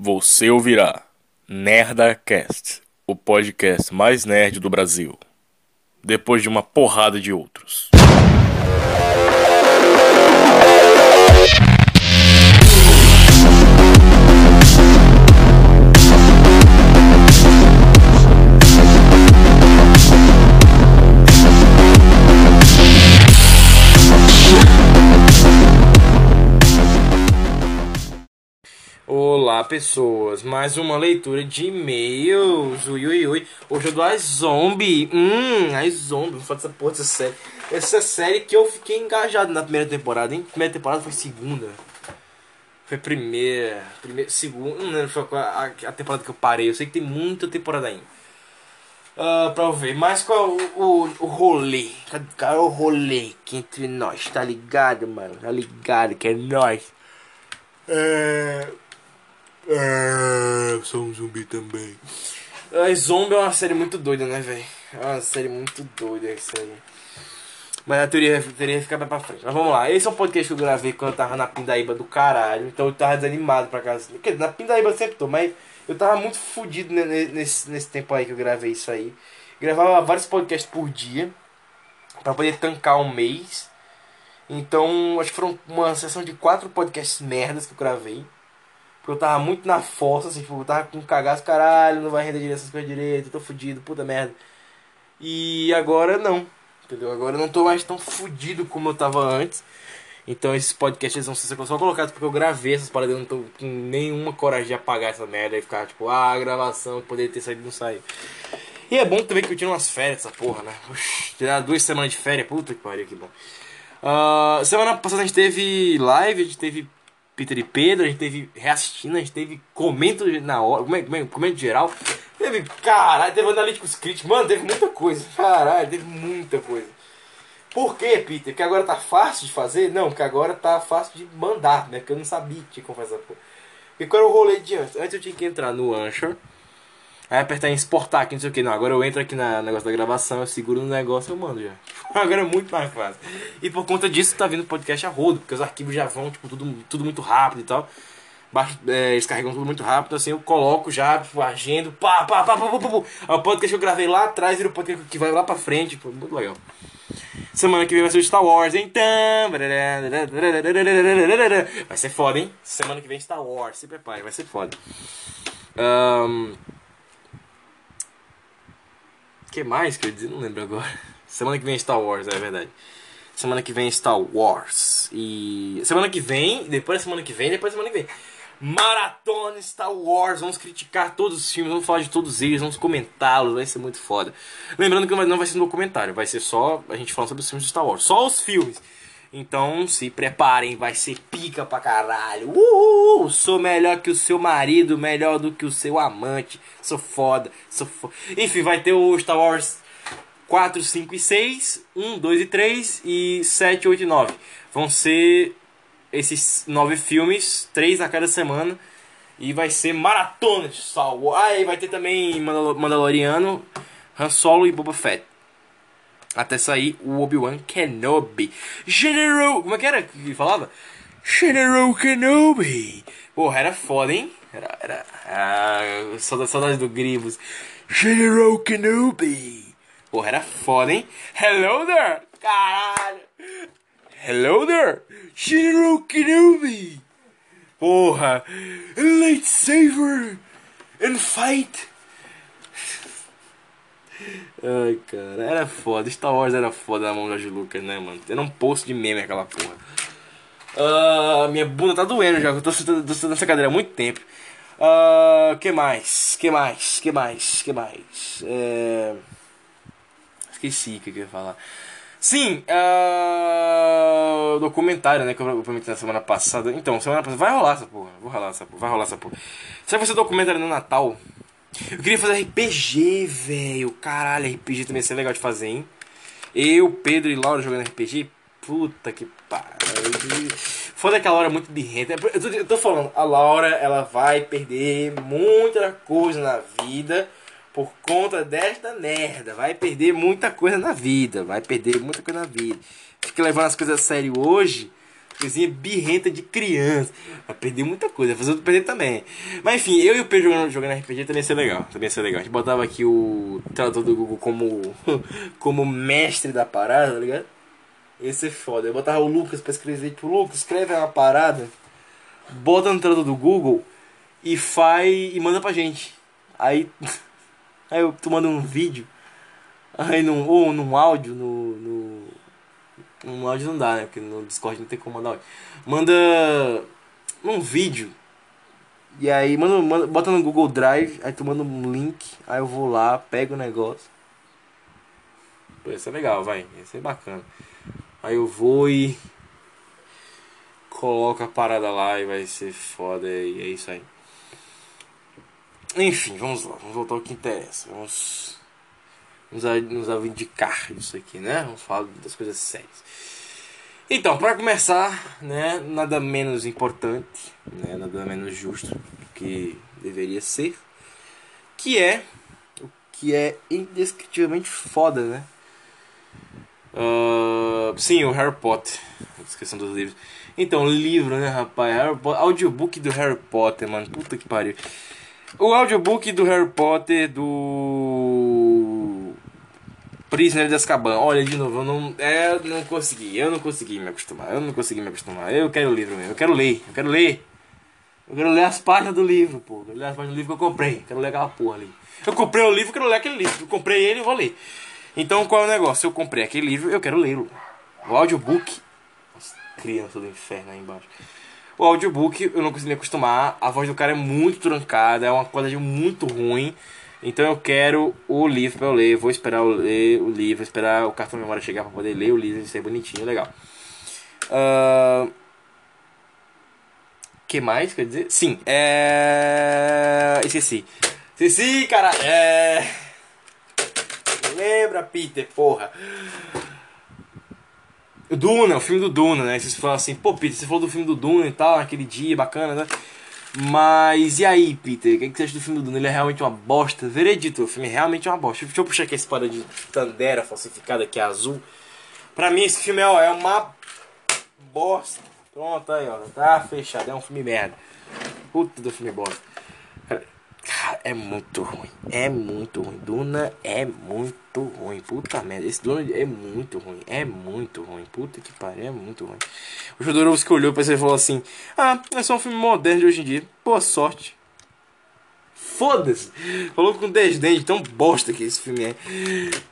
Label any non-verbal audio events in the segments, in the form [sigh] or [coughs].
Você ouvirá NerdaCast, o podcast mais nerd do Brasil, depois de uma porrada de outros. Pessoas, mais uma leitura de e-mails. Ui, ui, ui. Hoje eu dou as zombie. Hum, as zombie. Vou falar dessa porra dessa série. Essa série que eu fiquei engajado na primeira temporada, hein? Primeira temporada foi segunda. Foi primeira. Primeira, segunda. Não lembro qual a, a, temporada que eu parei. Eu sei que tem muita temporada ainda. Uh, pra eu ver. Mas qual o, o, o rolê? Cara, o rolê que entre nós, tá ligado, mano? Tá ligado que é nós. É. Eu sou um zumbi também. A Zombie é uma série muito doida, né, velho? É uma série muito doida isso aí. Mas a teoria teria ficar mais pra frente. Mas vamos lá. Esse é um podcast que eu gravei quando eu tava na Pindaíba do caralho. Então eu tava desanimado pra casa. Porque na Pindaíba eu sempre tô, mas eu tava muito fodido nesse, nesse tempo aí que eu gravei isso aí. Gravava vários podcasts por dia. Pra poder tancar um mês. Então, acho que foram uma sessão de quatro podcasts merdas que eu gravei. Porque eu tava muito na força, assim, tipo, eu tava com cagaço, caralho, não vai render direito essas coisas direito, tô fudido, puta merda. E agora não, entendeu? Agora eu não tô mais tão fudido como eu tava antes. Então esses podcasts vão ser só colocados porque eu gravei essas paradas, eu não tô com nenhuma coragem de apagar essa merda e ficar tipo, ah, gravação, poderia ter saído não saiu. E é bom também que eu tiro umas férias essa porra, né? Tirar duas semanas de férias, puta que pariu, que bom. Uh, semana passada a gente teve live, a gente teve Peter e Pedro, a gente teve reassistindo, a gente teve comento na hora, como é, é, comento geral. Teve, caralho, teve analíticos críticos, mano, teve muita coisa. Caralho, teve muita coisa. Por quê, Peter? Porque agora tá fácil de fazer? Não, porque agora tá fácil de mandar, né? Porque eu não sabia que tinha como fazer essa porra. Porque qual era o rolê de antes? Antes eu tinha que entrar no Anchor Aí apertar em exportar aqui, não sei o que. Não, agora eu entro aqui no negócio da gravação, eu seguro no negócio eu mando já. [laughs] Agora é muito mais fácil. E por conta disso tá vindo podcast a rodo, porque os arquivos já vão, tipo, tudo, tudo muito rápido e tal. Baixo, é, eles carregam tudo muito rápido, assim, eu coloco já, tipo, agendo, pá, pá, pá, pá, pá, pá, pá. O podcast que eu gravei lá atrás vira o podcast que vai lá pra frente, tipo, muito legal. Semana que vem vai ser o Star Wars, então. Vai ser foda, hein? Semana que vem Star Wars, se prepare, vai ser foda. Um, que mais que eu disse? Não lembro agora. Semana que vem é Star Wars, é verdade. Semana que vem é Star Wars. E. Semana que vem, depois da semana que vem, depois da semana que vem. Maratona Star Wars. Vamos criticar todos os filmes, vamos falar de todos eles, vamos comentá-los. Vai ser muito foda. Lembrando que não vai ser um documentário, vai ser só a gente falando sobre os filmes de Star Wars. Só os filmes. Então se preparem, vai ser pica pra caralho. Uhul! Sou melhor que o seu marido, melhor do que o seu amante. Sou foda, sou foda. Enfim, vai ter o Star Wars 4, 5 e 6, 1, 2 e 3 e 7, 8 e 9. Vão ser esses nove filmes, três a cada semana. E vai ser maratona de Star Wars. Aí vai ter também Mandaloriano, Han Solo e Boba Fett até sair o Obi-Wan Kenobi. General. Como é que era que falava? General Kenobi. Porra, era foda, hein? Era. era ah, saudade do Gribus. General Kenobi. Porra, era foda, hein? Hello there! Caralho! Hello there! General Kenobi! Porra! Lightsaber! And fight! Ai, cara, era foda. Star Wars era foda na mão do George Lucas, né, mano? Era um poço de meme aquela porra. Uh, minha bunda tá doendo já, eu tô sentando nessa cadeira há muito tempo. Uh, que mais? Que mais? Que mais? Que mais? É... Esqueci o que eu ia falar. Sim, uh, documentário, né? Que eu prometi na semana passada. Então, semana passada vai rolar essa porra. Vou rolar essa porra. Vai rolar essa porra. Se vai ser documentário no Natal, eu queria fazer RPG, velho. Caralho, RPG também ia ser legal de fazer, hein? Eu, Pedro e Laura jogando RPG. Puta que pariu. Foda que a Laura é muito birrenta. Eu tô, eu tô falando, a Laura, ela vai perder muita coisa na vida por conta desta merda. Vai perder muita coisa na vida. Vai perder muita coisa na vida. Fica levando as coisas a sério hoje. Coisinha birrenta de criança. Vai perder muita coisa, fazer outro perder também. Mas enfim, eu e o Pedro jogando, jogando RPG também ia ser legal. Também ia ser legal. A gente botava aqui o tradutor do Google como, [laughs] como mestre da parada, tá ligado? Ia ser foda. Eu botava o Lucas pra escrever, tipo, Lucas, escreve uma parada, bota no tradutor do Google e faz e manda pra gente. Aí, [laughs] aí eu tu manda um vídeo, aí num, ou num áudio, no, no, no áudio não dá, né? Porque no Discord não tem como mandar áudio. Manda um vídeo. E aí, manda, manda, bota no Google Drive, aí tu manda um link, aí eu vou lá, pego o negócio. Pô, isso é legal, vai. Isso é bacana. Aí eu vou e coloco a parada lá e vai ser foda e é isso aí. Enfim, vamos lá, vamos voltar ao que interessa. Vamos nos, nos indicar isso aqui, né? Vamos falar das coisas sérias. Então, para começar, né, nada menos importante, né, nada menos justo do que deveria ser, que é o que é indescritivelmente foda, né? Uh, sim, o Harry Potter. Descrição dos livros. Então, livro, né, rapaz? Harry Potter, audiobook do Harry Potter, mano. Puta que pariu. O audiobook do Harry Potter do. Prisioneiro de Azkaban. Olha, de novo, eu não, é, não consegui. Eu não consegui me acostumar. Eu não consegui me acostumar. Eu quero o livro mesmo. Eu quero ler. Eu quero ler. Eu quero ler as páginas do livro, pô. Eu quero ler as páginas do livro que eu comprei. Eu quero ler aquela porra ali. Eu comprei o livro, eu quero ler aquele livro. Eu comprei ele, eu vou ler. Então qual é o negócio? Eu comprei aquele livro, eu quero lê-lo. O audiobook. Nossa, criança do inferno aí embaixo. O audiobook eu não consegui me acostumar. A voz do cara é muito trancada, é uma qualidade muito ruim. Então eu quero o livro para eu ler. Vou esperar eu ler o livro, esperar o cartão de memória chegar para poder ler o livro e ser bonitinho, legal. Uh... que mais? Quer dizer? Sim, é. Esqueci. Esqueci, cara. É. Lembra, Peter, porra. Duna, o filme do Duna, né? Vocês falam assim, pô, Peter, você falou do filme do Duna e tal, naquele dia, bacana, né? Mas e aí, Peter? O que, você acha do filme do Duna? Ele é realmente uma bosta? Veredito, o filme é realmente uma bosta. Deixa eu puxar aqui esse parada de Tandera falsificada que é azul. Pra mim, esse filme é, ó, é uma bosta. Pronto, aí, ó. Tá fechado. É um filme merda. Puta do filme bosta. Cara, é muito ruim. É muito ruim. Duna é muito ruim. Puta merda. Esse Duna é muito ruim. É muito ruim. Puta que pariu. É muito ruim. O Jodorowsky olhou pra você e falou assim: Ah, é só um filme moderno de hoje em dia. Boa sorte. Foda-se. Falou com desdém de tão bosta que esse filme é.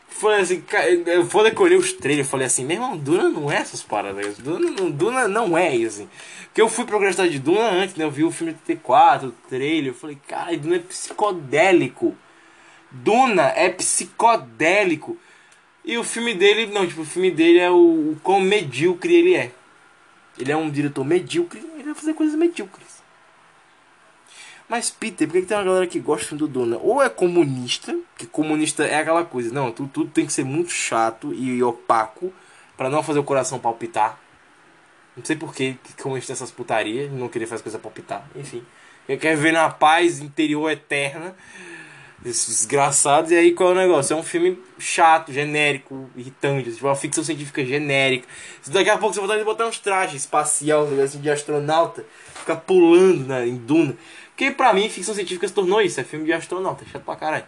Foi assim, eu vou decorar os trailers. Falei assim: Meu irmão, Duna não é essas paradas. Duna, Duna não é isso. Assim. Porque eu fui pra gostar de Duna antes, né? Eu vi o filme de T4, o trailer. Eu falei, cara, Duna é psicodélico. Duna é psicodélico. E o filme dele, não, tipo, o filme dele é o, o quão medíocre ele é. Ele é um diretor medíocre, ele vai fazer coisas medíocres. Mas, Peter, por que, que tem uma galera que gosta do Duna? Ou é comunista, que comunista é aquela coisa, não, tudo, tudo tem que ser muito chato e opaco para não fazer o coração palpitar. Não sei por que comunista essas putarias, não queria fazer coisa palpitar, enfim. Eu quero ver na paz interior eterna esses desgraçados. E aí qual é o negócio? É um filme chato, genérico, irritante, tipo uma ficção científica genérica. Daqui a pouco você vai botar uns trajes espacial, assim, de astronauta, ficar pulando né, em duna. Porque pra mim ficção científica se tornou isso, é filme de astronauta, chato pra caralho.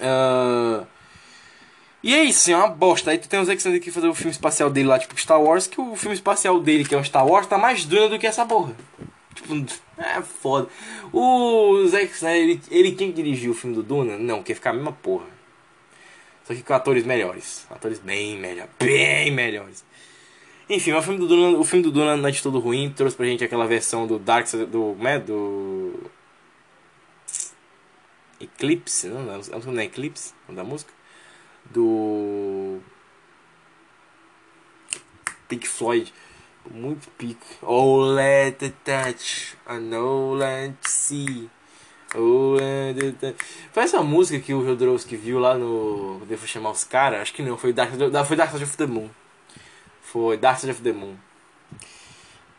Uh... E é isso, é uma bosta. Aí tu tem o Zack Snyder que fazer o filme espacial dele lá, tipo Star Wars, que o filme espacial dele, que é um Star Wars, tá mais duna do que essa porra. Tipo, é foda. O Zack Snyder, ele, ele tinha que dirigir o filme do Duna? Não, quer ficar a mesma porra. Só que com atores melhores. Atores bem melhores. Bem melhores. Enfim, o filme do Duna, o filme do Duna não é de todo ruim. Trouxe pra gente aquela versão do Dark do. Né, do. Eclipse, não? Não é Eclipse? Da música? Do. Pink Floyd muito pico. Oh, let the touch, I know, let see. Oh, let the touch. Foi essa música que o Jodorowsky viu lá no. Devo chamar os caras? Acho que não, foi Dark, foi Dark Side of the Moon. Foi Dark Side of the Moon.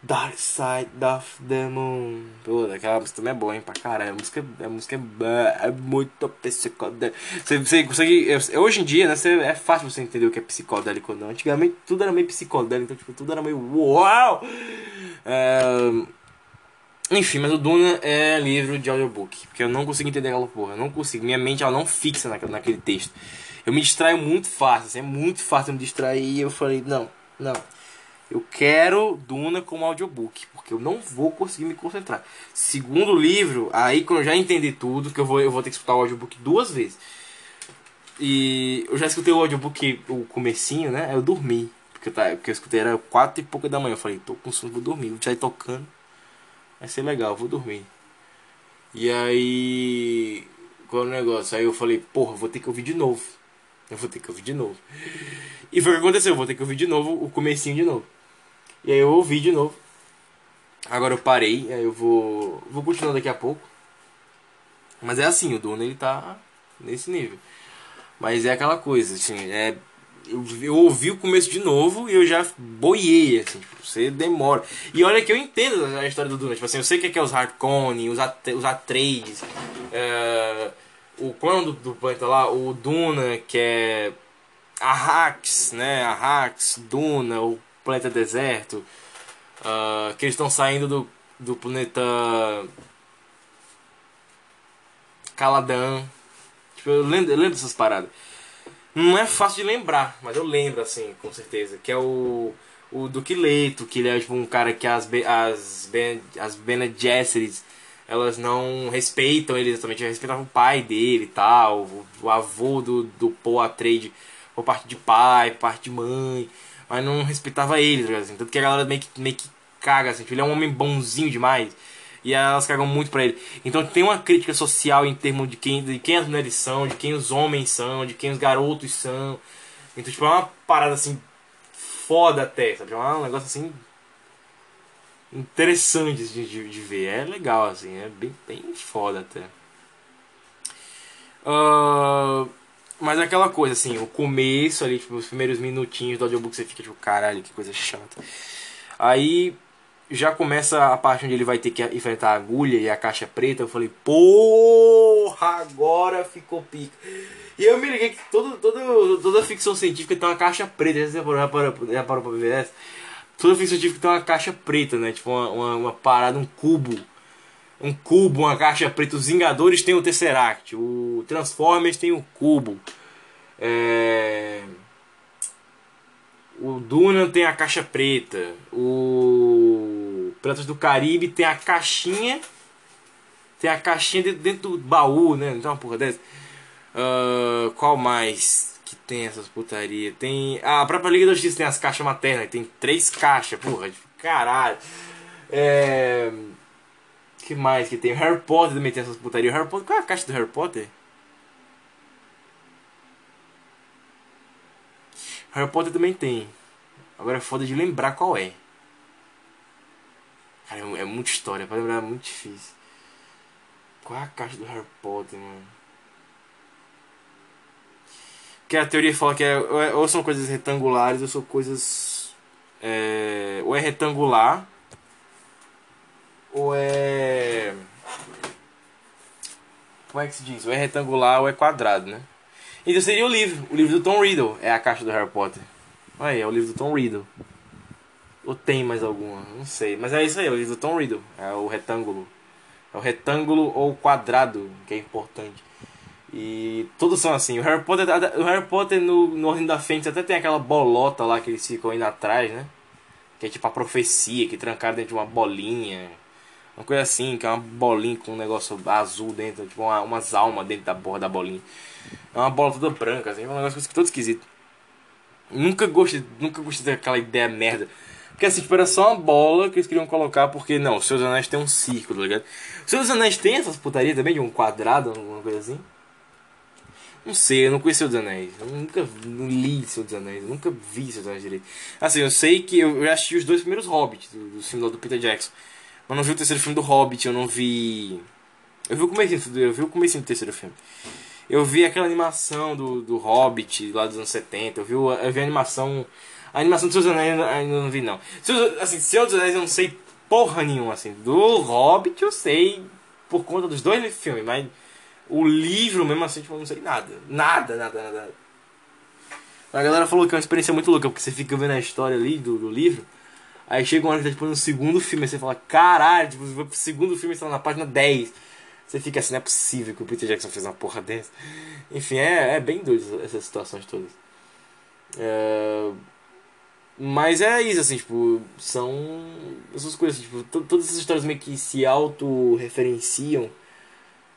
Dark Side of the Moon. Pô, aquela música também é boa, hein? Pra caralho. A música, a música é, é muito psicodélica. Você, consegue. Hoje em dia, né? É fácil você entender o que é psicodélico ou não. Antigamente tudo era meio psicodélico, então tipo, tudo era meio. Uau! É, enfim, mas o Duna é livro de audiobook. Porque eu não consigo entender aquela porra. Eu não consigo. Minha mente ela não fixa naquele, naquele texto. Eu me distraio muito fácil. Assim, é muito fácil me distrair. E eu falei, não, não. Eu quero Duna como audiobook, porque eu não vou conseguir me concentrar. Segundo livro, aí quando eu já entendi tudo, que eu vou, eu vou ter que escutar o audiobook duas vezes. E eu já escutei o audiobook, o comecinho, né? Eu dormi. Porque eu, porque eu escutei, era quatro e pouca da manhã. Eu falei, tô com sono, vou dormir. Vou sair tocando. Vai ser legal, vou dormir. E aí. Qual é o negócio? Aí eu falei, porra, vou ter que ouvir de novo. Eu vou ter que ouvir de novo. E foi o que aconteceu, eu vou ter que ouvir de novo o comecinho de novo. E aí eu ouvi de novo. Agora eu parei, aí eu vou. Vou continuar daqui a pouco. Mas é assim, o Duna ele tá nesse nível. Mas é aquela coisa, assim, é. Eu, eu ouvi o começo de novo e eu já boiei, assim, tipo, você demora. E olha que eu entendo a história do Duna, tipo assim, eu sei o que é os Harkonnen, os, At os Atreides, é, o clã do, do planeta lá, o Duna, que é Arrax, né, Arrax, Duna, o planeta deserto, uh, que eles estão saindo do, do planeta Caladan. Tipo, eu lembro, eu lembro dessas paradas. Não é fácil de lembrar, mas eu lembro, assim, com certeza. Que é o, o Duque Leito, que ele é tipo, um cara que as, as, as Bene elas não respeitam ele exatamente, respeitavam o pai dele e tal, o, o avô do, do Paul Atreides por parte de pai, parte de mãe mas não respeitava ele, tá assim. Tanto que a galera meio que, meio que caga, assim, tipo, ele é um homem bonzinho demais. E elas cagam muito pra ele. Então tem uma crítica social em termos de quem, de quem as mulheres são, de quem os homens são, de quem os garotos são. Então, tipo, é uma parada assim, foda até, sabe? É um negócio assim. Interessante de, de, de ver. É legal, assim, é bem, bem foda até. Uh, mas é aquela coisa, assim, o começo ali, tipo, os primeiros minutinhos do audiobook você fica tipo, caralho, que coisa chata. Aí já começa a parte onde ele vai ter que enfrentar a agulha e a caixa preta. Eu falei, porra, agora ficou pica. E eu me liguei que todo, todo, toda ficção científica tem uma caixa preta. Parou, já parou, já parou pra ver essa? Toda ficção científica tem uma caixa preta, né? Tipo, uma, uma, uma parada, um cubo um cubo, uma caixa preta. Os Vingadores tem o Tesseract, o Transformers tem o cubo. É... O Duna tem a caixa preta. O Piratas do Caribe tem a caixinha. Tem a caixinha dentro do baú, né? Não tem uma porra dessa. Uh, qual mais que tem essas putaria? Tem. Ah, a própria Liga da Justiça tem as caixas maternas. Tem três caixas, porra. Caralho. É que mais que tem? O Harry Potter também tem essas putarias. O Harry Potter, qual é a caixa do Harry Potter? Harry Potter também tem. Agora é foda de lembrar qual é. Cara, é, é muita história, pra lembrar é muito difícil. Qual é a caixa do Harry Potter, mano? Porque a teoria fala que é, ou são coisas retangulares ou são coisas. É, ou é retangular ou é. Como é que se diz? Ou é retangular ou é quadrado, né? Então seria o livro. O livro do Tom Riddle é a caixa do Harry Potter. Aí, é o livro do Tom Riddle. Ou tem mais alguma? Não sei. Mas é isso aí, é o livro do Tom Riddle. É o retângulo. É o retângulo ou quadrado, que é importante. E todos são assim. O Harry Potter, o Harry Potter no, no Ordem da Fênix até tem aquela bolota lá que eles ficam indo atrás, né? Que é tipo a profecia, que trancaram dentro de uma bolinha. Uma coisa assim, que é uma bolinha com um negócio azul dentro, tipo uma, umas almas dentro da borda da bolinha. É uma bola toda branca, assim, é um negócio todo esquisito. Nunca gostei, nunca gostei daquela ideia merda. Porque assim, tipo, era só uma bola que eles queriam colocar, porque não, os seus anéis tem um círculo, tá ligado? Os seus anéis tem essas putarias também, de um quadrado, alguma coisa assim? Não sei, eu não conheci os Anéis. Eu nunca li dos Anéis. Nunca vi dos Anéis direito. Assim, eu sei que eu já assisti os dois primeiros Hobbits do, do filme do Peter Jackson. Eu não vi o terceiro filme do Hobbit, eu não vi. Eu vi o começo, eu vi o começo do terceiro filme. Eu vi aquela animação do, do Hobbit lá dos anos 70, eu vi, eu vi a animação. A animação do dos Anéis eu ainda não vi, não. Assim, Senhor dos Anéis eu não sei porra nenhuma, assim. Do Hobbit eu sei por conta dos dois filmes, mas o livro mesmo assim, tipo, eu não sei nada. Nada, nada, nada. A galera falou que é uma experiência muito louca, porque você fica vendo a história ali do, do livro. Aí chega uma hora que tá tipo, no segundo filme, aí você fala, caralho, tipo, vai pro segundo filme, você tá na página 10. Você fica assim, não é possível que o Peter Jackson fez uma porra dessa. Enfim, é, é bem doido essas situações todas. É... Mas é isso, assim, tipo, são essas coisas, tipo, todas essas histórias meio que se auto-referenciam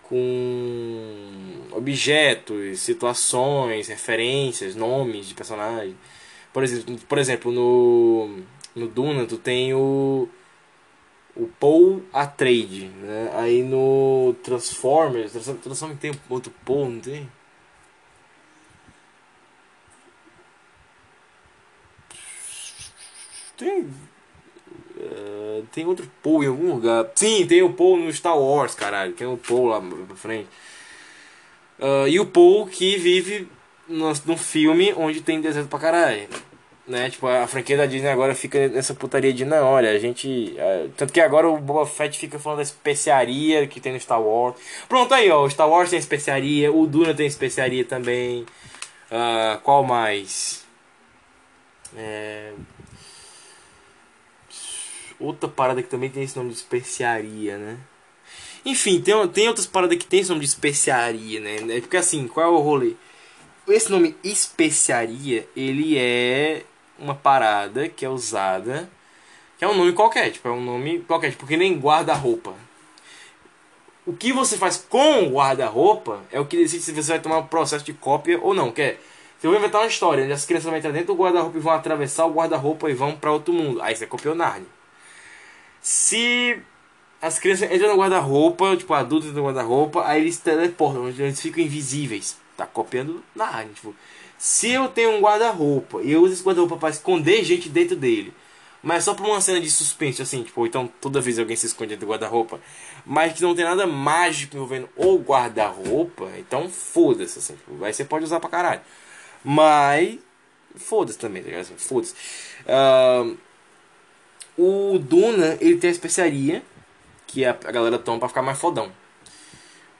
com objetos, situações, referências, nomes de personagens. Por exemplo, por exemplo no, no Duna tu tem o o Paul Atreides, né? Aí no Transformers, Transformers tem outro Paul, não tem? Tem. Uh, tem outro Paul em algum lugar. Sim, tem o Paul no Star Wars, caralho. Tem o Paul lá pra frente. Uh, e o Paul que vive no, no filme onde tem deserto pra caralho. Né? Tipo, a franquia da Disney agora fica nessa putaria de não, olha, a gente. Tanto que agora o Boba Fett fica falando da especiaria que tem no Star Wars. Pronto aí, ó. O Star Wars tem especiaria, o Duna tem especiaria também. Uh, qual mais? É outra parada que também tem esse nome de especiaria, né? Enfim, tem, tem outras paradas que tem esse nome de especiaria, né? É porque assim, qual é o rolê? Esse nome especiaria, ele é uma parada que é usada, que é um nome qualquer, tipo, é um nome qualquer, tipo, que nem guarda-roupa. O que você faz com o guarda-roupa é o que decide se você vai tomar um processo de cópia ou não, que é se eu vou inventar uma história onde as crianças vão entrar dentro do guarda-roupa e vão atravessar o guarda-roupa e vão para outro mundo. Aí você copiou Narnia. Se as crianças entram no guarda-roupa, tipo, adultos entram no guarda-roupa, aí eles teleportam, eles ficam invisíveis. Tá copiando na área, tipo. Se eu tenho um guarda-roupa e eu uso esse guarda-roupa para esconder gente dentro dele, mas só pra uma cena de suspense, assim, tipo, então toda vez alguém se esconde dentro do guarda-roupa, mas que não tem nada mágico envolvendo o guarda-roupa, então foda-se, assim, tipo, aí você pode usar pra caralho. Mas, foda-se também, tá ligado? Assim, foda-se. Uh, o Duna, ele tem a especiaria que a, a galera toma pra ficar mais fodão.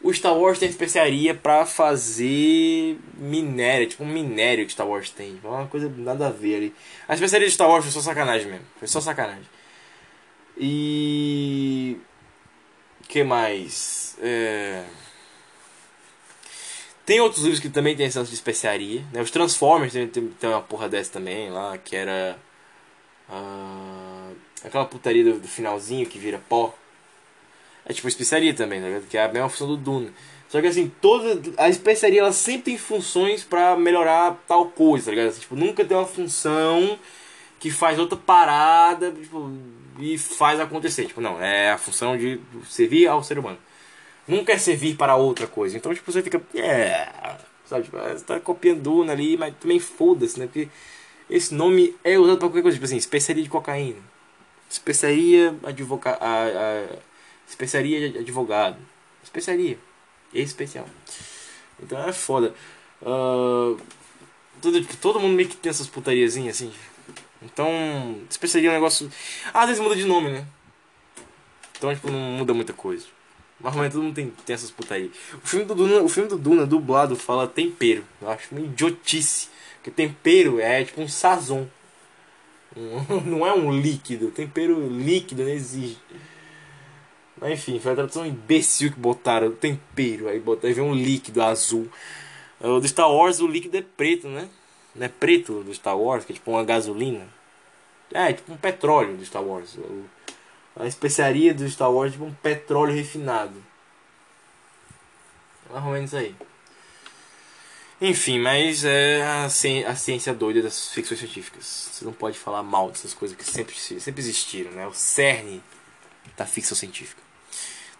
O Star Wars tem especiaria pra fazer minério, tipo um minério que Star Wars tem. É uma coisa nada a ver ali. A especiaria de Star Wars foi só sacanagem mesmo. Foi só sacanagem. E. que mais? É... Tem outros livros que também tem essa de especiaria. Né? Os Transformers tem, tem, tem, uma porra dessa também lá, que era. Uh, aquela putaria do, do, finalzinho que vira pó. É tipo especiaria também, né? que é a mesma função do Duna. Só que assim, toda a especiaria ela sempre tem funções para melhorar tal coisa, tá ligado? Assim, tipo, nunca tem uma função que faz outra parada tipo, e faz acontecer. Tipo, não, é a função de servir ao ser humano. Nunca é servir para outra coisa. Então, tipo, você fica. É. Sabe, tipo, você tá copiando Duna ali, mas também foda-se, né? Porque esse nome é usado pra qualquer coisa. Tipo assim, especiaria de cocaína. Especiaria advoga a, a, especiaria de advogado. Especiaria. Especial. Então é foda. Uh, todo, todo mundo meio que tem essas putariazinhas assim. Então, especiaria é um negócio. Ah, às vezes muda de nome, né? Então, tipo, não muda muita coisa. Mas realmente todo mundo tem, tem essas putarias. O filme do Duna, o filme do Duna dublado fala tempero. Eu acho uma idiotice. Porque tempero é tipo um sazon. [laughs] não é um líquido. Tempero líquido não existe. Mas enfim, foi a tradução imbecil que botaram. Tempero. Aí, botaram, aí um líquido azul. O do Star Wars o líquido é preto, né? Não é preto do Star Wars, que é tipo uma gasolina. É, tipo um petróleo do Star Wars. A especiaria do Star Wars é tipo um petróleo refinado. Mais ou menos aí. Enfim, mas é a ciência doida das ficções científicas. Você não pode falar mal dessas coisas que sempre, sempre existiram, né? O cerne da ficção científica.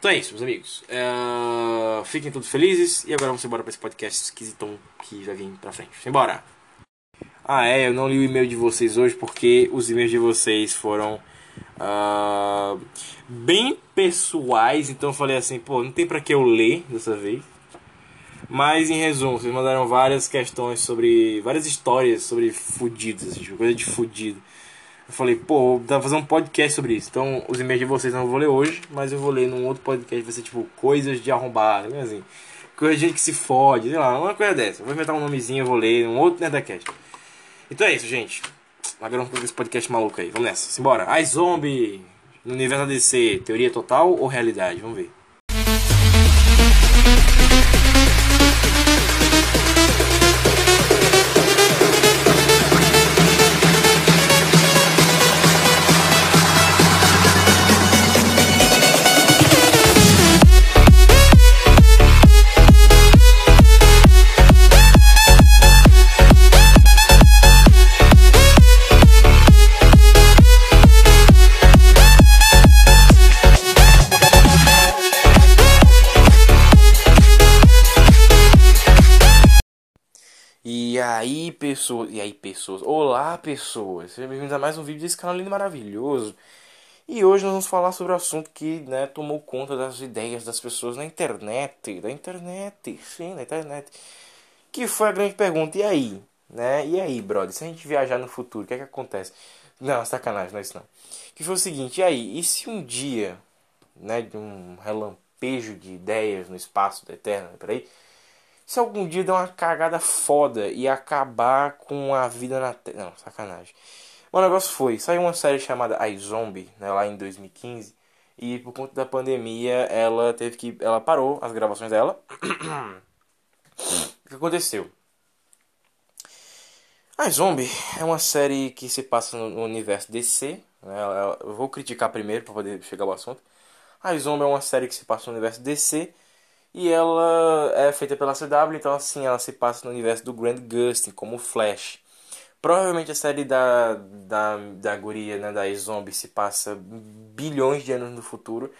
Então é isso, meus amigos. É... Fiquem todos felizes e agora vamos embora para esse podcast esquisitão que vai vir pra frente. Embora! Ah, é, eu não li o e-mail de vocês hoje porque os e-mails de vocês foram uh, bem pessoais, então eu falei assim, pô, não tem pra que eu ler dessa vez. Mas em resumo, vocês mandaram várias questões sobre. várias histórias sobre fudidos, assim, tipo, coisa de fudido. Eu falei, pô, dá pra fazer um podcast sobre isso. Então, os e-mails de vocês eu não vou ler hoje, mas eu vou ler num outro podcast. Vai ser tipo coisas de arrombado, assim. Coisa de gente que se fode, sei lá, uma coisa dessa. Eu vou inventar um nomezinho, eu vou ler num outro Nerdcast. Então é isso, gente. Agora vamos esse podcast maluco aí. Vamos nessa. Simbora. Ai, zombie no universo da DC, teoria total ou realidade? Vamos ver. Pessoas. E aí, pessoas. Olá, pessoas. Sejam bem-vindos a mais um vídeo desse canal lindo maravilhoso. E hoje nós vamos falar sobre o assunto que né, tomou conta das ideias das pessoas na internet. Da internet, sim, da internet. Que foi a grande pergunta. E aí? Né? E aí, brother? Se a gente viajar no futuro, o que é que acontece? Não, sacanagem, não é isso não. Que foi o seguinte, e aí? E se um dia, né, de um relampejo de ideias no espaço da Eterna, peraí se algum dia der uma cagada foda e acabar com a vida na Terra. Não, sacanagem. O negócio foi, saiu uma série chamada I Zombie, né, lá em 2015, e por conta da pandemia ela teve que. Ela parou as gravações dela. [coughs] o que aconteceu? A Zombie é uma série que se passa no universo DC. Né, eu vou criticar primeiro para poder chegar ao assunto. A Zombie é uma série que se passa no universo DC e ela é feita pela CW, então assim, ela se passa no universo do Grand Gustin, como Flash. Provavelmente a série da, da, da guria, né, da zombie se passa bilhões de anos no futuro.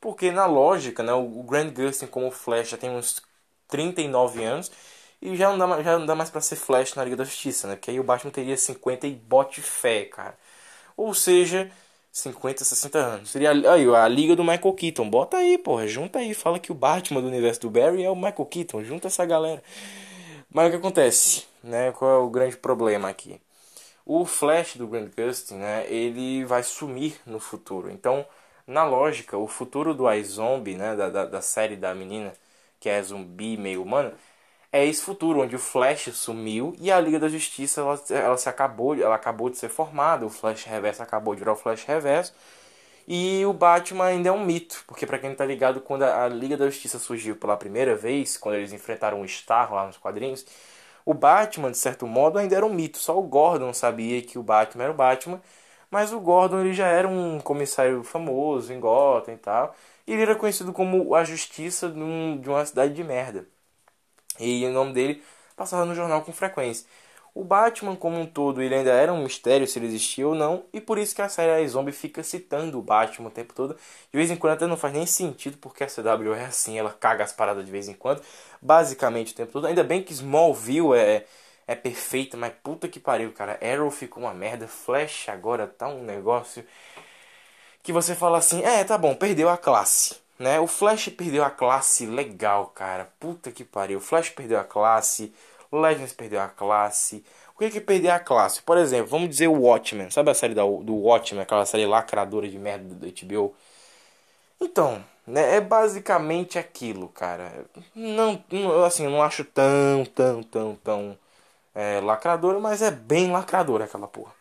Porque na lógica, né, o Grand Gustin como Flash já tem uns 39 anos. E já não dá, já não dá mais pra ser Flash na Liga da Justiça, né? Porque aí o Batman teria 50 e bote fé, cara. Ou seja, 50, 60 anos. Seria aí, a liga do Michael Keaton. Bota aí, porra. Junta aí. Fala que o Batman do universo do Barry é o Michael Keaton. Junta essa galera. Mas o que acontece? Né? Qual é o grande problema aqui? O Flash do Grant Gustin, né? Ele vai sumir no futuro. Então, na lógica, o futuro do iZombie, né? Da, da, da série da menina, que é zumbi meio humano, é esse futuro onde o Flash sumiu e a Liga da Justiça ela, ela se acabou, ela acabou de ser formada, o Flash Reverso acabou de virar o Flash Reverso. E o Batman ainda é um mito, porque para quem tá ligado, quando a, Liga da Justiça surgiu pela primeira vez, quando eles enfrentaram o Star lá nos quadrinhos, o Batman, de certo modo, ainda era um mito. Só o Gordon sabia que o Batman era o Batman, mas o Gordon ele já era um comissário famoso em Gotham e tal. E ele era conhecido como a justiça de uma cidade de merda. E o nome dele passava no jornal com frequência. O Batman como um todo, ele ainda era um mistério se ele existia ou não, e por isso que a série Zombie fica citando o Batman o tempo todo. De vez em quando até não faz nem sentido, porque a CW é assim, ela caga as paradas de vez em quando, basicamente o tempo todo. Ainda bem que Smallville é, é perfeita, mas puta que pariu, cara. Arrow ficou uma merda, Flash agora tá um negócio que você fala assim, é, tá bom, perdeu a classe né? O Flash perdeu a classe legal, cara. Puta que pariu. O Flash perdeu a classe, Legends perdeu a classe. O que é que perder a classe? Por exemplo, vamos dizer o Watchmen. Sabe a série do Watchmen, aquela série lacradora de merda do HBO? Então, né, é basicamente aquilo, cara. Não, assim, eu não acho tão, tão, tão, tão é, lacradora, mas é bem lacradora aquela porra.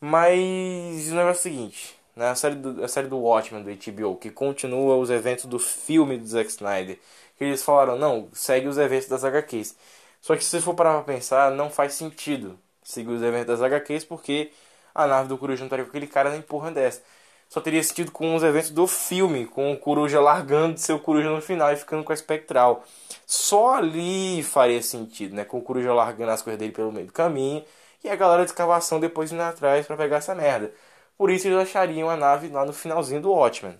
Mas o negócio é o seguinte, né? A série do, a série do Watchmen do HBO, que continua os eventos do filme do Zack Snyder. Que eles falaram, não, segue os eventos das HQs. Só que se você for parar pra pensar, não faz sentido seguir os eventos das HQs, porque a nave do Coruja não estaria com aquele cara nem porra dessa. Só teria sentido com os eventos do filme, com o Coruja largando seu Coruja no final e ficando com a Espectral. Só ali faria sentido, né? Com o Coruja largando as coisas dele pelo meio do caminho e a galera de escavação depois indo atrás para pegar essa merda. Por isso eles achariam a nave lá no finalzinho do Watchmen.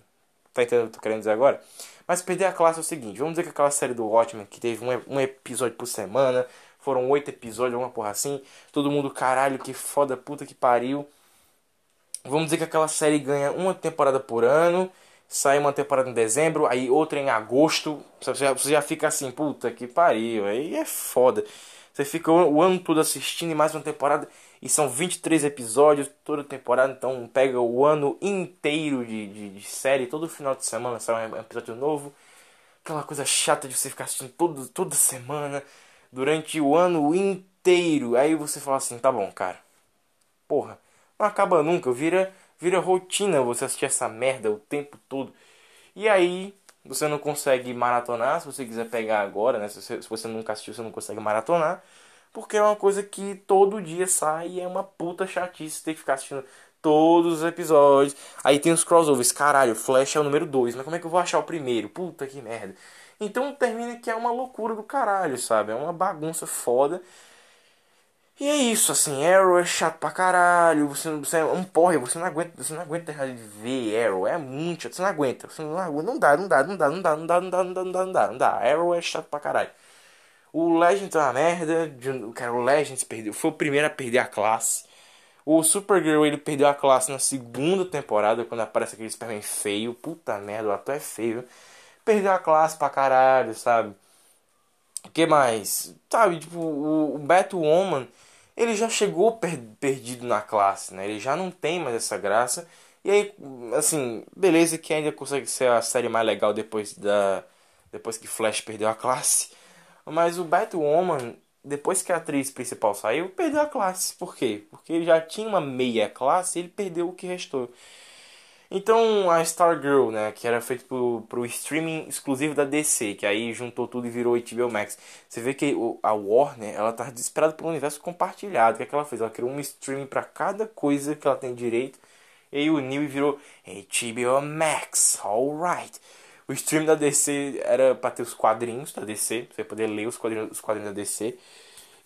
Tá entendendo o que eu tô querendo dizer agora? Mas perder a classe é o seguinte: vamos dizer que aquela série do Watchmen, que teve um, um episódio por semana, foram oito episódios, alguma porra assim, todo mundo caralho, que foda, puta que pariu. Vamos dizer que aquela série ganha uma temporada por ano sai uma temporada em dezembro, aí outra em agosto. Você já, você já fica assim, puta que pariu, aí é foda. Você fica o, ano todo assistindo e mais uma temporada. E são 23 episódios toda temporada, então pega o ano inteiro de, de, de série, todo final de semana sai um episódio novo. Aquela coisa chata de você ficar assistindo todo, toda semana, durante o ano inteiro. Aí você fala assim, tá bom, cara. Porra, não acaba nunca, vira vira rotina você assistir essa merda o tempo todo. E aí você não consegue maratonar, se você quiser pegar agora, né? Se você, se você nunca assistiu, você não consegue maratonar. Porque é uma coisa que todo dia sai e é uma puta chatice ter que ficar assistindo todos os episódios. Aí tem os crossovers. Caralho, Flash é o número 2, mas como é que eu vou achar o primeiro? Puta que merda. Então termina que é uma loucura do caralho, sabe? É uma bagunça foda. E é isso, assim, Arrow é chato pra caralho, você, você é um porre, você não aguenta, você não aguenta de ver Arrow, é muito chato, você não aguenta, você não aguenta, dá, não dá, não dá, não dá, não dá, não dá, não dá, não dá, não dá, não dá. Arrow é chato pra caralho. O Legends é uma merda, cara, o Legends perdeu, foi o primeiro a perder a classe. O Supergirl ele perdeu a classe na segunda temporada, quando aparece aquele Superman feio, puta merda, o ator é feio. Perdeu a classe pra caralho, sabe? O que mais? Sabe, tipo, o, o Batwoman ele já chegou per perdido na classe, né? Ele já não tem mais essa graça. E aí, assim, beleza que ainda consegue ser a série mais legal depois da depois que Flash perdeu a [laughs] classe. Mas o Batwoman, depois que a atriz principal saiu, perdeu a classe. Por quê? Porque ele já tinha uma meia classe ele perdeu o que restou. Então a Stargirl, né, que era feito pro, pro streaming exclusivo da DC, que aí juntou tudo e virou HBO Max. Você vê que a Warner, ela tá desesperada pelo universo compartilhado. O que, é que ela fez? Ela criou um streaming para cada coisa que ela tem direito. E aí uniu e virou HBO Max, alright. O stream da DC era para ter os quadrinhos da DC, você poder ler os quadrinhos, os quadrinhos da DC.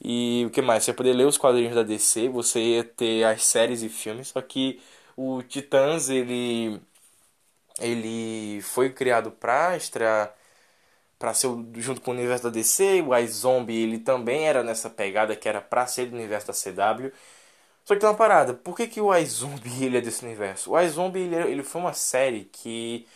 E o que mais? Você ia poder ler os quadrinhos da DC, você ia ter as séries e filmes, só que o Titãs, ele ele foi criado para estrear para ser junto com o universo da DC, o iZombie ele também era nessa pegada que era para ser do universo da CW. Só que tem uma parada, por que, que o iZombie [laughs] ele é desse universo? O iZombie ele, ele foi uma série que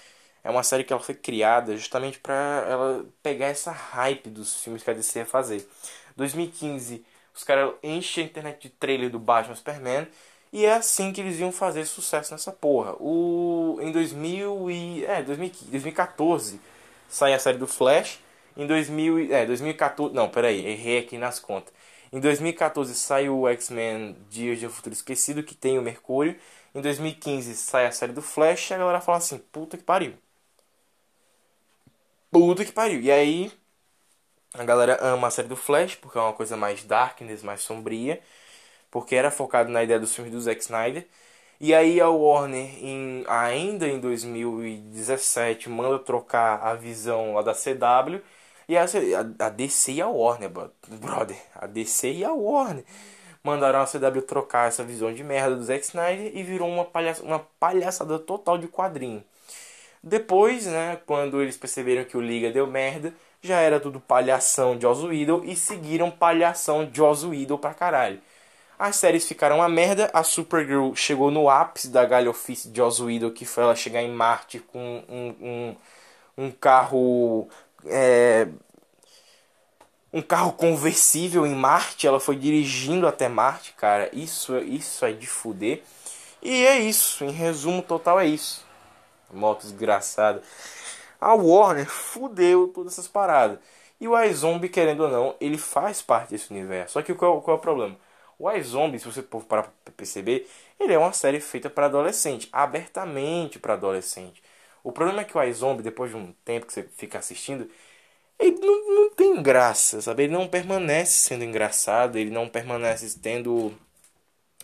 é uma série que ela foi criada justamente para ela pegar essa hype dos filmes que a DC ia fazer. 2015, os caras enchem a internet de trailer do Batman Superman e é assim que eles iam fazer sucesso nessa porra. O, em 2000 e, é, 2014 sai a série do Flash. Em 2000, é, 2014. Não, peraí, errei aqui nas contas. Em 2014 sai o X-Men Dias de Futuro Esquecido, que tem o Mercúrio. Em 2015 sai a série do Flash e a galera fala assim: puta que pariu. Puta que pariu. E aí a galera ama a série do Flash porque é uma coisa mais darkness, mais sombria porque era focado na ideia dos filmes do Zack Snyder. E aí a Warner, em, ainda em 2017, manda trocar a visão lá da CW. E a, a, DC e a Warner, brother, a DC e a Warner mandaram a CW trocar essa visão de merda do Zack Snyder e virou uma, uma palhaçada total de quadrinho. Depois, né, quando eles perceberam que o Liga deu merda, já era tudo palhação de Whedon e seguiram palhação de Whedon pra caralho. As séries ficaram uma merda. A Supergirl chegou no ápice da galhofice de Joss que foi ela chegar em Marte com um, um, um carro... É, um carro conversível em Marte. Ela foi dirigindo até Marte, cara. Isso, isso é de fuder. E é isso. Em resumo total é isso. Moto desgraçada. A Warner fudeu todas essas paradas. E o iZombie, querendo ou não, ele faz parte desse universo. Só que qual, qual é o problema? O iZombie, se você for parar pra perceber, ele é uma série feita para adolescente, abertamente para adolescente. O problema é que o iZombie, depois de um tempo que você fica assistindo, ele não, não tem graça, sabe? Ele não permanece sendo engraçado, ele não permanece tendo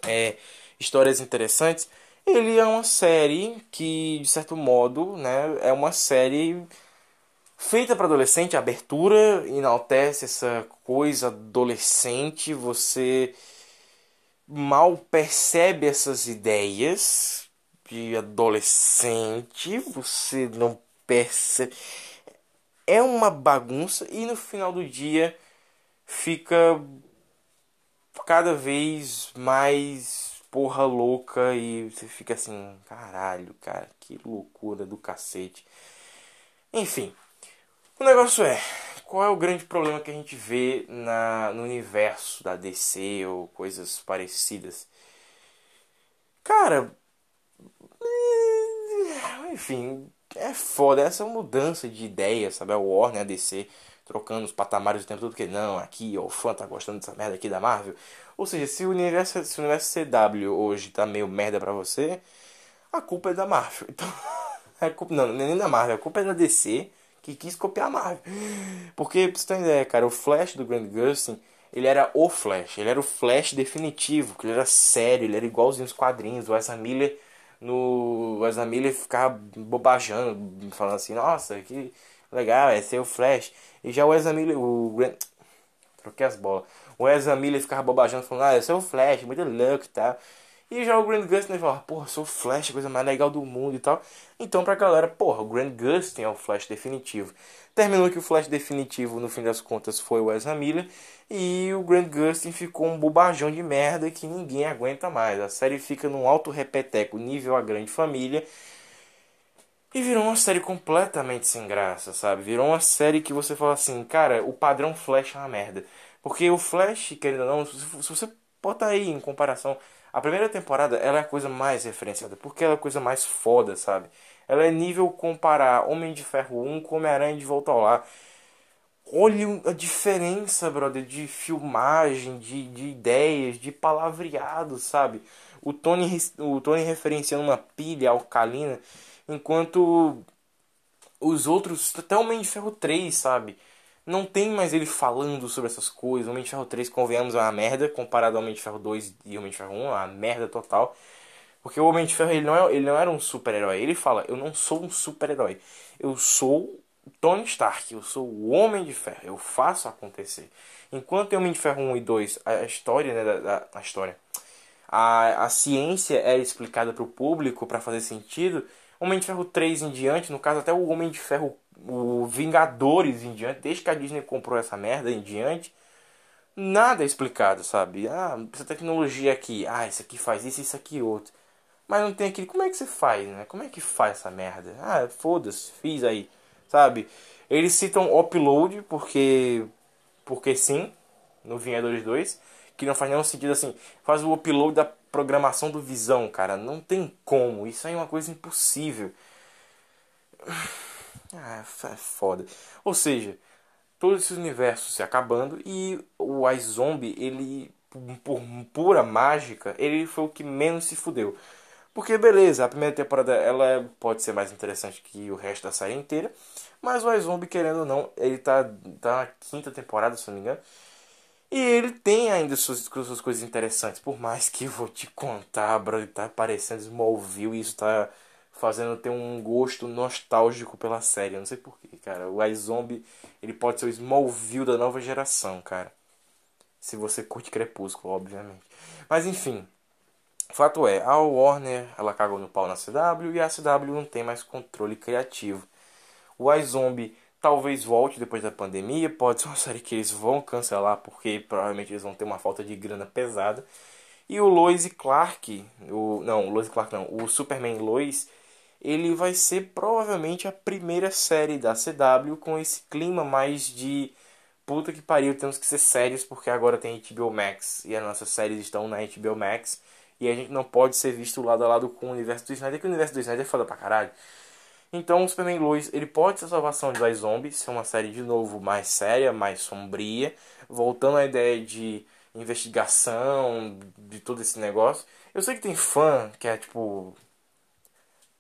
é, histórias interessantes. Ele é uma série que, de certo modo, né, é uma série feita para adolescente. A abertura enaltece essa coisa adolescente. Você mal percebe essas ideias de adolescente, você não percebe. É uma bagunça e no final do dia fica cada vez mais porra louca e você fica assim, caralho, cara, que loucura do cacete. Enfim, o negócio é, qual é o grande problema que a gente vê na, no universo da DC ou coisas parecidas? Cara, enfim, é foda essa mudança de ideia, sabe? A Warner, a DC, trocando os patamares o tempo todo, que não, aqui, ó, o fã tá gostando dessa merda aqui da Marvel. Ou seja, se o universo, se o universo CW hoje tá meio merda pra você, a culpa é da Marvel. [laughs] Então, a culpa, não, nem da Marvel, a culpa é da DC que quis copiar a Marvel. Porque, pra você ter uma ideia, cara, o Flash do Grant Gustin, ele era o Flash, ele era o Flash definitivo, que ele era sério, ele era igualzinho os quadrinhos, o Ezra Miller no Ezra Miller ficava bobajando, falando assim, nossa, que legal, é ser o Flash. E já o Ezra Miller, o Grant, troquei as bolas. O Ezra Miller ficava bobajando, falando, ah, eu sou o Flash, muito louco e tal. E já o Grant Gustin falava, porra, sou o Flash, coisa mais legal do mundo e tal. Então pra galera, porra, o Grant Gustin é o Flash definitivo. Terminou que o Flash definitivo, no fim das contas, foi o Ezra Miller. E o Grant Gustin ficou um bobajão de merda que ninguém aguenta mais. A série fica num alto repeteco, nível a grande família. E virou uma série completamente sem graça, sabe? Virou uma série que você fala assim, cara, o padrão Flash é uma merda. Porque o Flash, querendo ou não, se você botar aí em comparação, a primeira temporada ela é a coisa mais referenciada, porque ela é a coisa mais foda, sabe? Ela é nível comparar Homem de Ferro 1 com Homem-Aranha de Volta ao Lar. Olha a diferença, brother, de filmagem, de, de ideias, de palavreado, sabe? O Tony, o Tony referenciando uma pilha alcalina, enquanto os outros, até o Homem de Ferro 3, sabe? Não tem mais ele falando sobre essas coisas. O Homem de Ferro 3, convenhamos, é uma merda comparado ao Homem de Ferro 2 e Homem de Ferro 1, é uma merda total. Porque o Homem de Ferro ele não, é, ele não era um super-herói. Ele fala: Eu não sou um super-herói. Eu sou Tony Stark. Eu sou o Homem de Ferro. Eu faço acontecer. Enquanto em Homem de Ferro 1 e 2, a história, né, da, a história, a, a ciência era explicada para o público para fazer sentido. Homem de Ferro 3 em diante, no caso até o Homem de Ferro, o Vingadores em diante, desde que a Disney comprou essa merda em diante, nada é explicado, sabe? Ah, essa tecnologia aqui, ah, isso aqui faz isso, isso aqui outro. Mas não tem aquele. Como é que você faz, né? Como é que faz essa merda? Ah, foda-se, fiz aí, sabe? Eles citam upload porque. Porque sim, no Vingadores 2. Que não faz nenhum sentido assim. Faz o upload da programação do Visão, cara. Não tem como. Isso aí é uma coisa impossível. [sighs] Ah, é foda. Ou seja, todo esse universo se acabando e o iZombie, ele, por pura mágica, ele foi o que menos se fudeu. Porque beleza, a primeira temporada ela pode ser mais interessante que o resto da série inteira, mas o iZombie, querendo ou não, ele tá, tá na quinta temporada, se não me engano. E ele tem ainda suas, suas coisas interessantes, por mais que vou te contar, bro, ele tá parecendo Smallville e isso tá fazendo ter um gosto nostálgico pela série. Eu não sei porquê, cara. O iZombie, ele pode ser o Smallville da nova geração, cara. Se você curte Crepúsculo, obviamente. Mas enfim, Fato é, a Warner ela cagou no pau na CW e a CW não tem mais controle criativo. O iZombie talvez volte depois da pandemia, pode ser uma [laughs] série que eles vão cancelar porque provavelmente eles vão ter uma falta de grana pesada. E o Lois Clark, o não, o Lois Clark não, o Superman Lois, ele vai ser provavelmente a primeira série da CW com esse clima mais de puta que pariu, temos que ser sérios porque agora tem HBO Max e as nossas séries estão na HBO Max e a gente não pode ser visto lado a lado com o universo do Snyder, que o universo do Snyder é foda pra caralho. Então o Superman Lois, ele pode ser a salvação de Zombies, ser uma série de novo mais séria, mais sombria, voltando à ideia de investigação, de todo esse negócio. Eu sei que tem fã que é tipo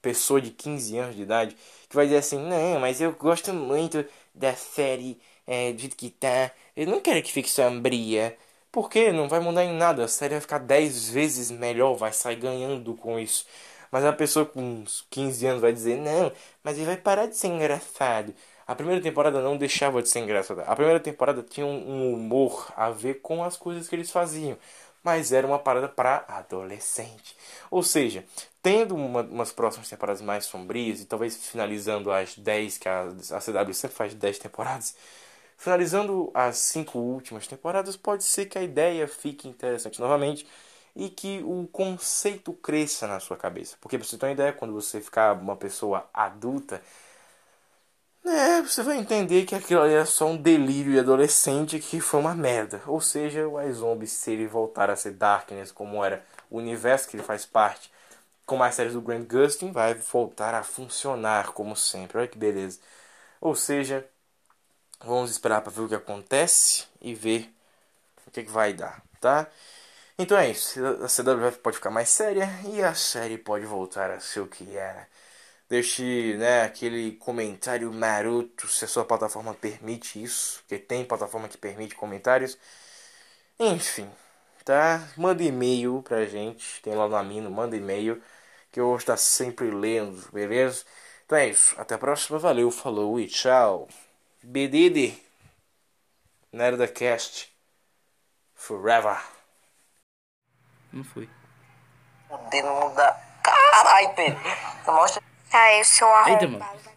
pessoa de 15 anos de idade que vai dizer assim: "Não, mas eu gosto muito da série é, do jeito que tá. Eu não quero que fique sombria." Porque não vai mudar em nada, a série vai ficar 10 vezes melhor, vai sair ganhando com isso. Mas a pessoa com uns 15 anos vai dizer: Não, mas ele vai parar de ser engraçado. A primeira temporada não deixava de ser engraçada. A primeira temporada tinha um humor a ver com as coisas que eles faziam. Mas era uma parada para adolescente. Ou seja, tendo uma, umas próximas temporadas mais sombrias e talvez finalizando as 10 que a, a CW sempre faz 10 temporadas Finalizando as cinco últimas temporadas, pode ser que a ideia fique interessante novamente. E que o conceito cresça na sua cabeça. Porque pra você ter uma ideia, quando você ficar uma pessoa adulta, né, você vai entender que aquilo ali é só um delírio adolescente que foi uma merda. Ou seja, o iZombie, se ele voltar a ser Darkness como era o universo que ele faz parte, com mais séries do Grant Gustin, vai voltar a funcionar como sempre. Olha que beleza. Ou seja, vamos esperar para ver o que acontece e ver o que, que vai dar, tá? Então é isso. A CWF pode ficar mais séria e a série pode voltar a ser o que era. Deixe né, aquele comentário maroto se a sua plataforma permite isso, porque tem plataforma que permite comentários. Enfim, tá? Manda e-mail pra gente, tem lá no Amino, manda e-mail, que eu vou estar sempre lendo, beleza? Então é isso, até a próxima, valeu, falou e tchau. Bedide, Nerda Cast, forever. Não foi. O dedo não dá. Caralho, Pedro. Mostra. Ah, eu sou Eita, arrombado. mano.